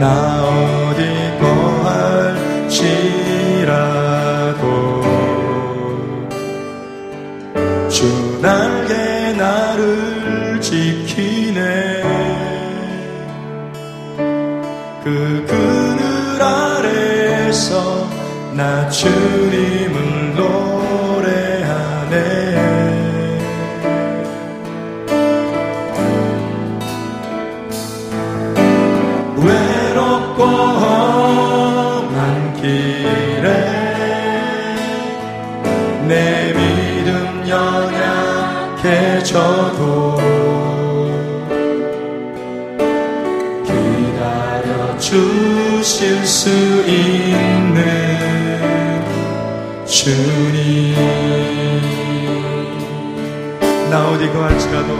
나 어디 거할지라도 주 날개 나를 지키네 그 그늘 아래서 나 주. 주실 수 있는 주님. 나 어디 거할지라도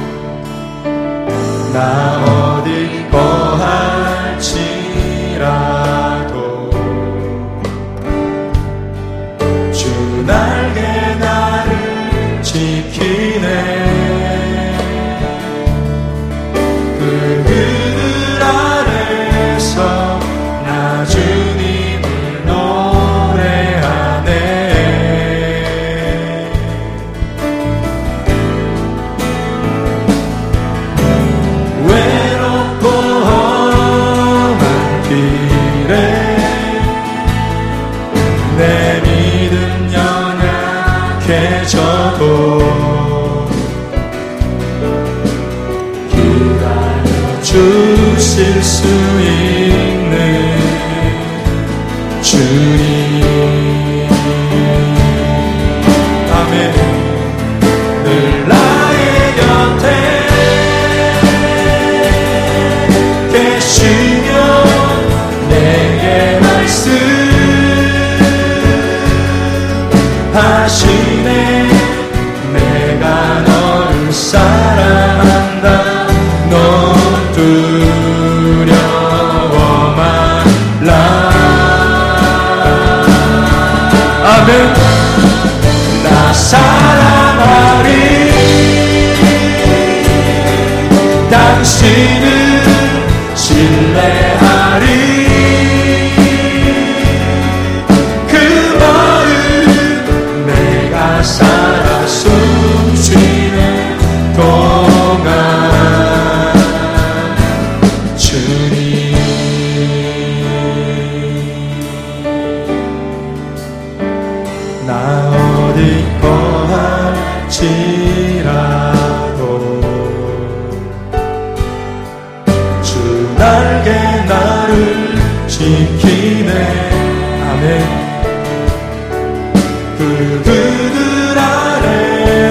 나 어디 거할지라도.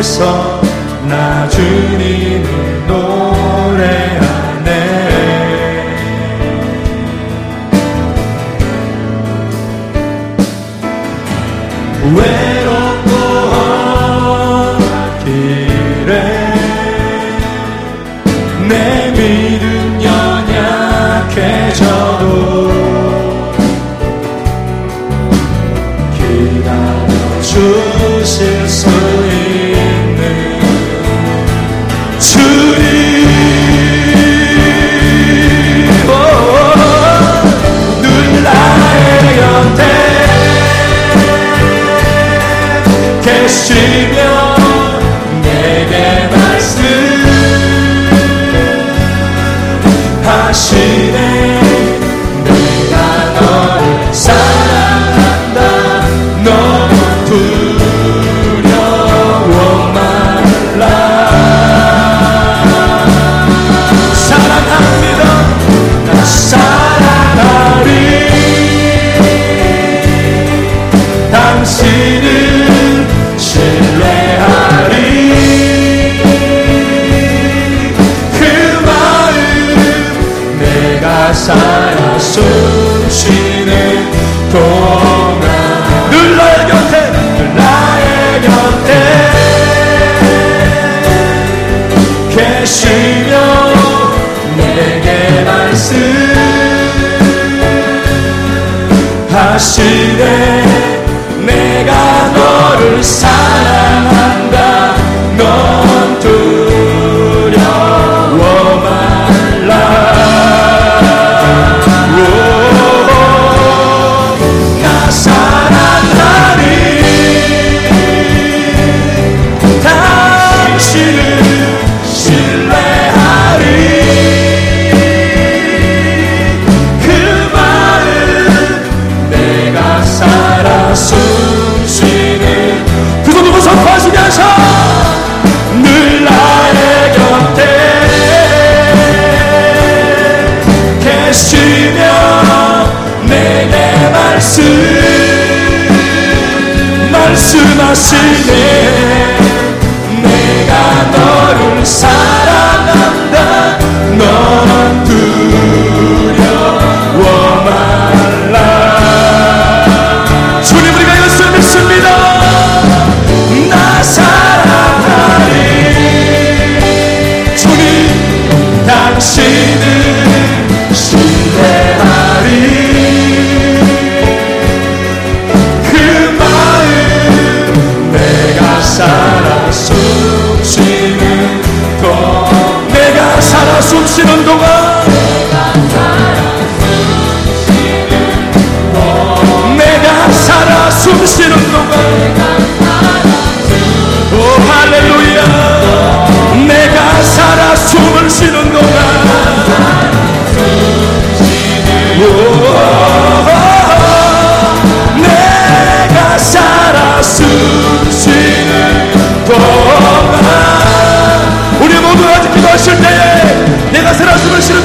song 숨쉬는 동안 늘 나의 곁에. 곁에. 계시며 내게 말씀하시네. 내가 너를 사랑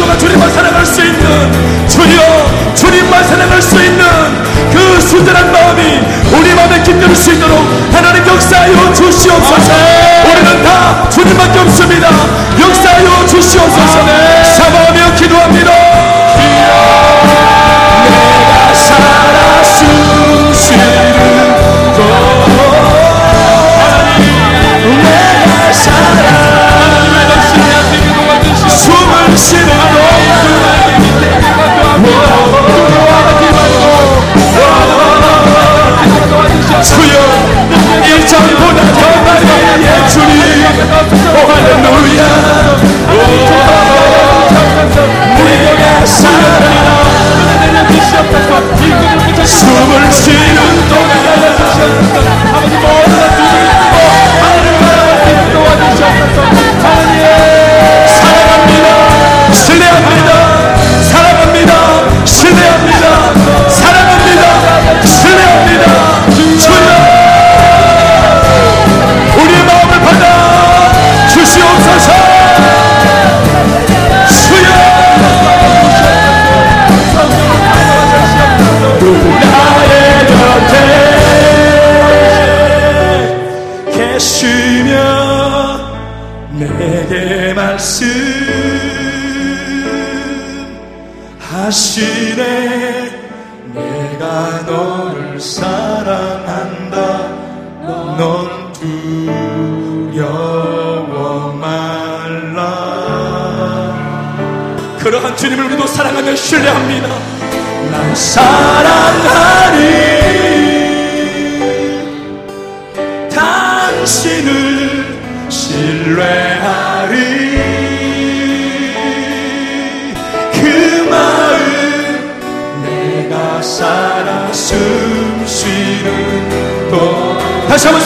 온도가 주님만 사랑할 수 있는 주여 주님만 사랑할 수 있는 그 순전한 마음이 우리 마음에 깃들 수 있도록 하나님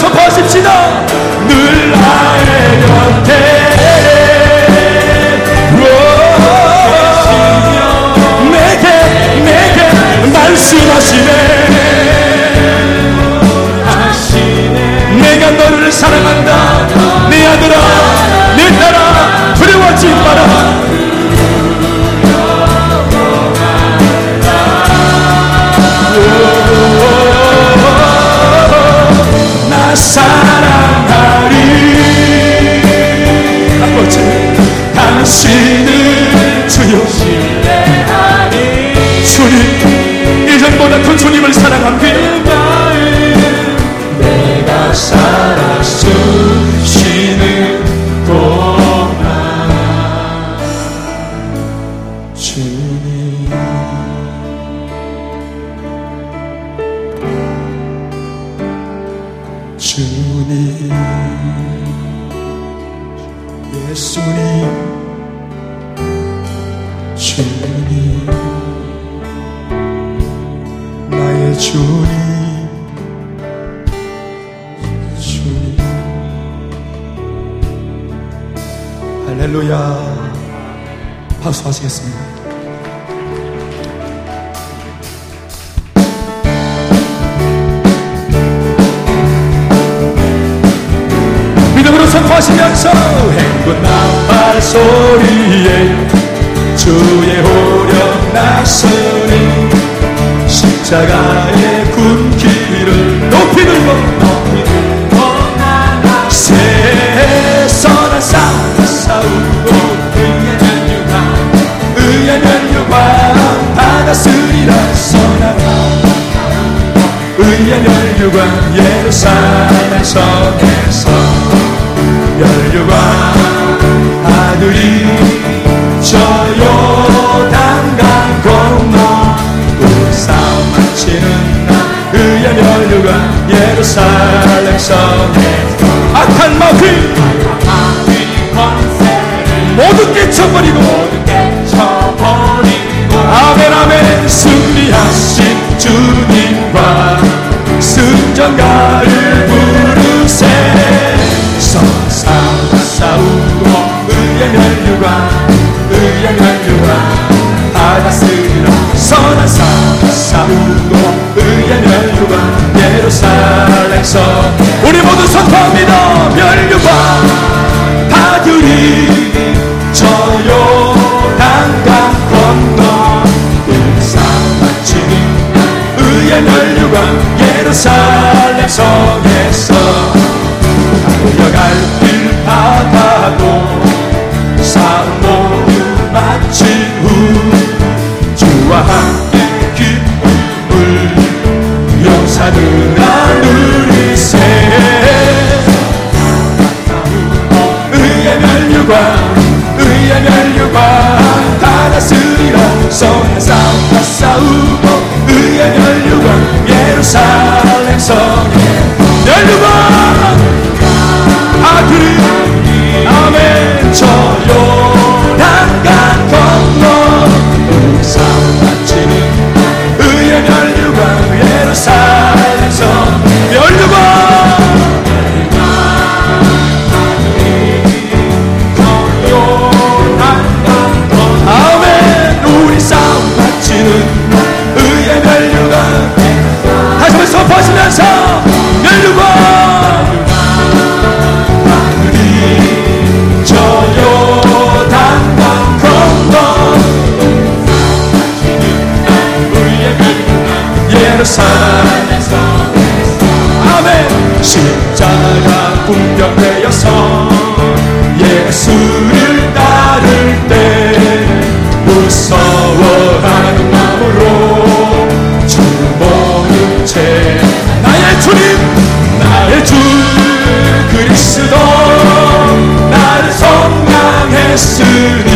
앞에서 벗읍시다. 늘 나의 곁에 오, 내게 내게 말씀하시네 하시는 주여. 기도하시겠습니다. 믿음으로 선포하시면서 행군 나팔 소리에 주의 호령 나서니 십자가의 군기를 높이 들고 높이 들고 나가 의의 멸류관 예루살렘 성에서 멸류관 하늘이 엎드려서 예수를 따를 때 무서워하는 마음으로 주먹을 채 나의 주님 나의 주 그리스도 나를 성장했으니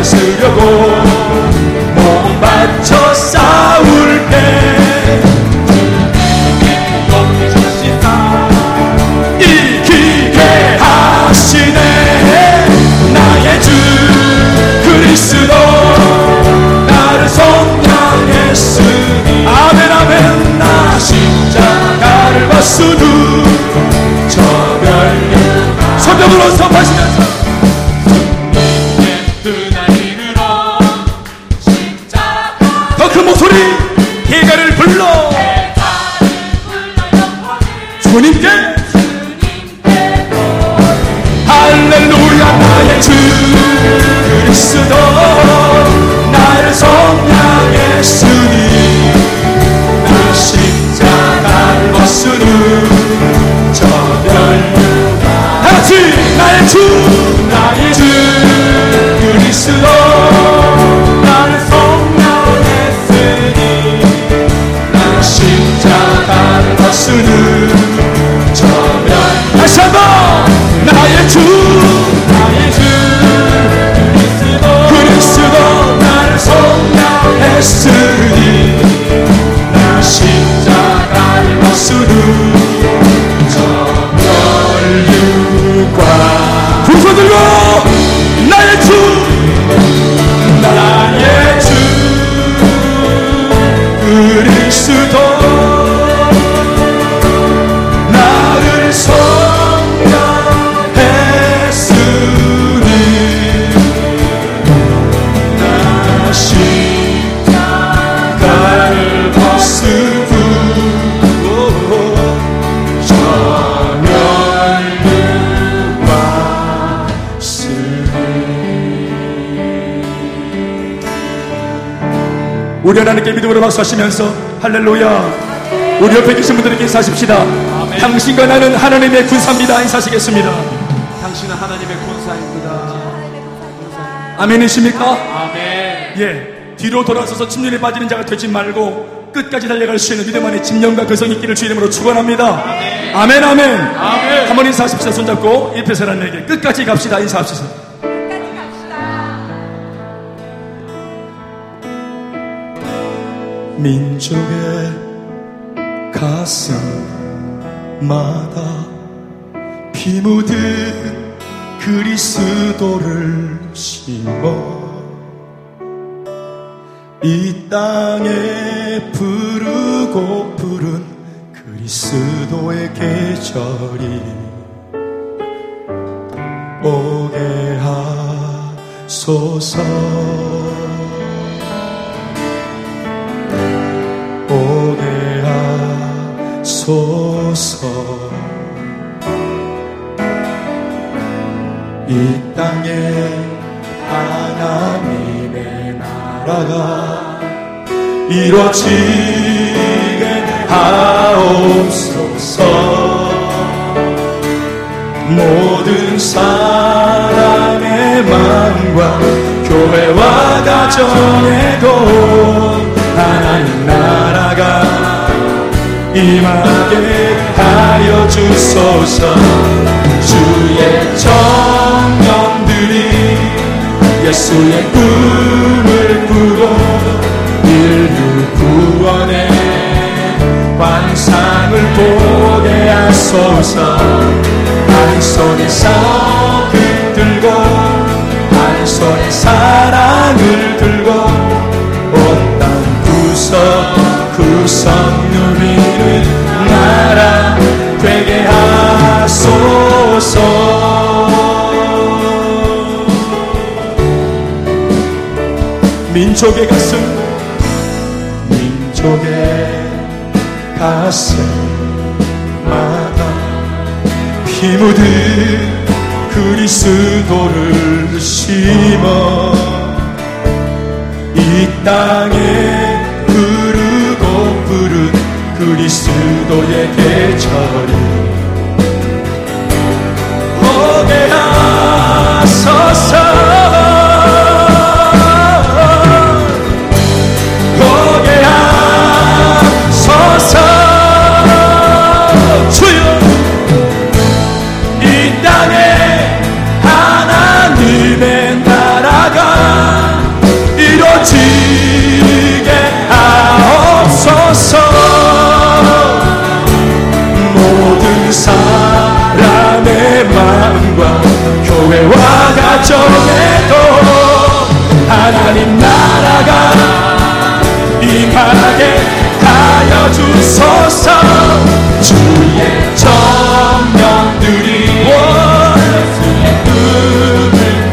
땅을 쓰려고 몸 바쳐 싸울 때 이기게 하시네. 나의 주 그리스도. 나를 속량했으니. 아멘 아멘. 나 십자가를 봤으니 저별로 선포하시면서. 정멸육 우리 하나님께 믿음으로 박수하시면서 할렐루야. 우리 옆에 계신 분들에게 인사하십시다. 아멘. 당신과 나는 하나님의 군사입니다. 인사하시겠습니다. 당신은 하나님의 군사입니다. 아멘이십니까? 아멘. 예 뒤로 돌아서서 침륜에 빠지는 자가 되지 말고 끝까지 달려갈 수 있는 믿음 안에 진정과 그성 있기를 주 이름으로 축원합니다. 아멘. 아멘 아멘, 아멘. 한번 인사하십시다. 손잡고 사람에게 끝까지 갑시다. 인사합시다 민족의 가슴마다 피 묻은 그리스도를 심어 이 땅에 부르고 부른 그리스도의 계절이 오게 하소서 하소서 이 땅에 하나님의 나라가 이루어지게 하옵소서. 모든 사람의 마음과 교회와 가정에도 하나님 나라가 임하게 하여 주소서. 주의 청년들이 예수의 꿈을 꾸고 인류 구원의 환상을 보게 하소서. 한 손에 사극 들고 한 손에 사랑을 들고 구석 구석 민족의 가슴. 민족의 가슴마다 피 묻은 그리스도를 심어 이 땅에 부르고 부른 그리스도의 계절이 오게 하소서 주의 정령들이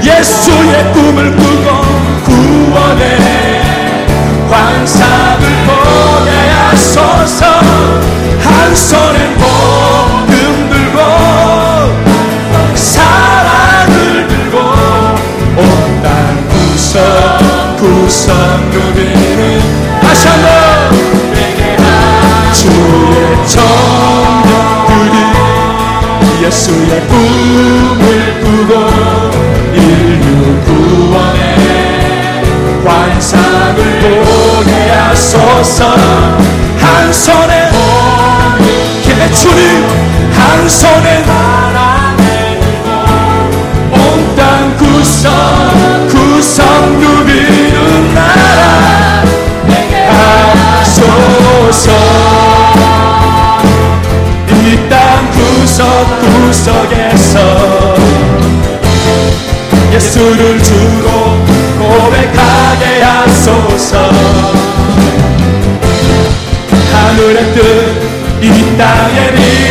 예수의 꿈을 꾸고 구원의 환상을 보게 하소서 한 손에 복음 들고 구석 구석 누비는 예수의 꿈을 꾸고 인류 구원의 환상을 보게 하소서. 한 손에 오게 주님 한 손에 나라내온땅 구석 구석 누비는 나라. 구석에서 예수를 주로 고백하게 하소서. 하늘의 뜻이 땅에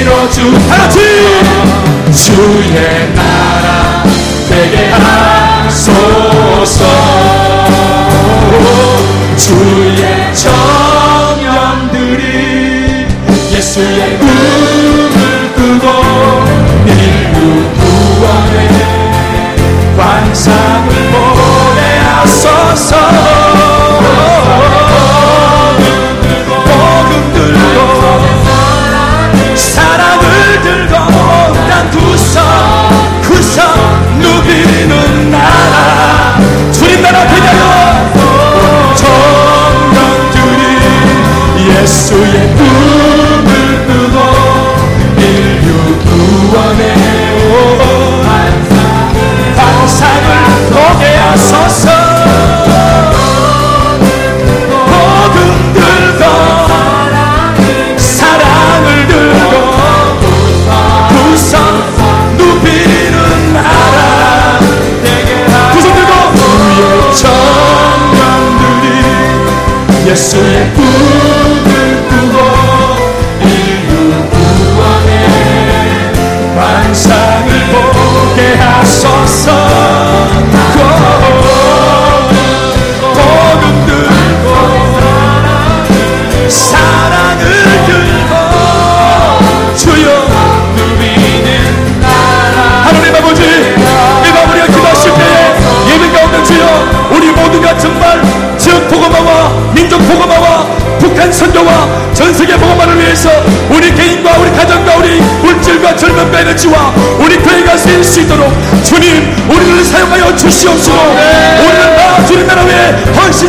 이루어주 같이 주의 나라 되게 하소서. 주의 정 하소서 복음 들고 사랑을 들고 난 구석 구석 누비는 나라. 주님 나라 기다려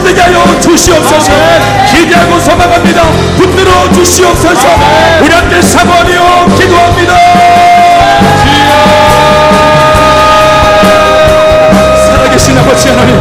되게 하여 주시옵소서. 기대하고 소망합니다. 붙들어 주시옵소서. 우리 함께 사모하며 기도합니다. 살아계신 아버지 하나님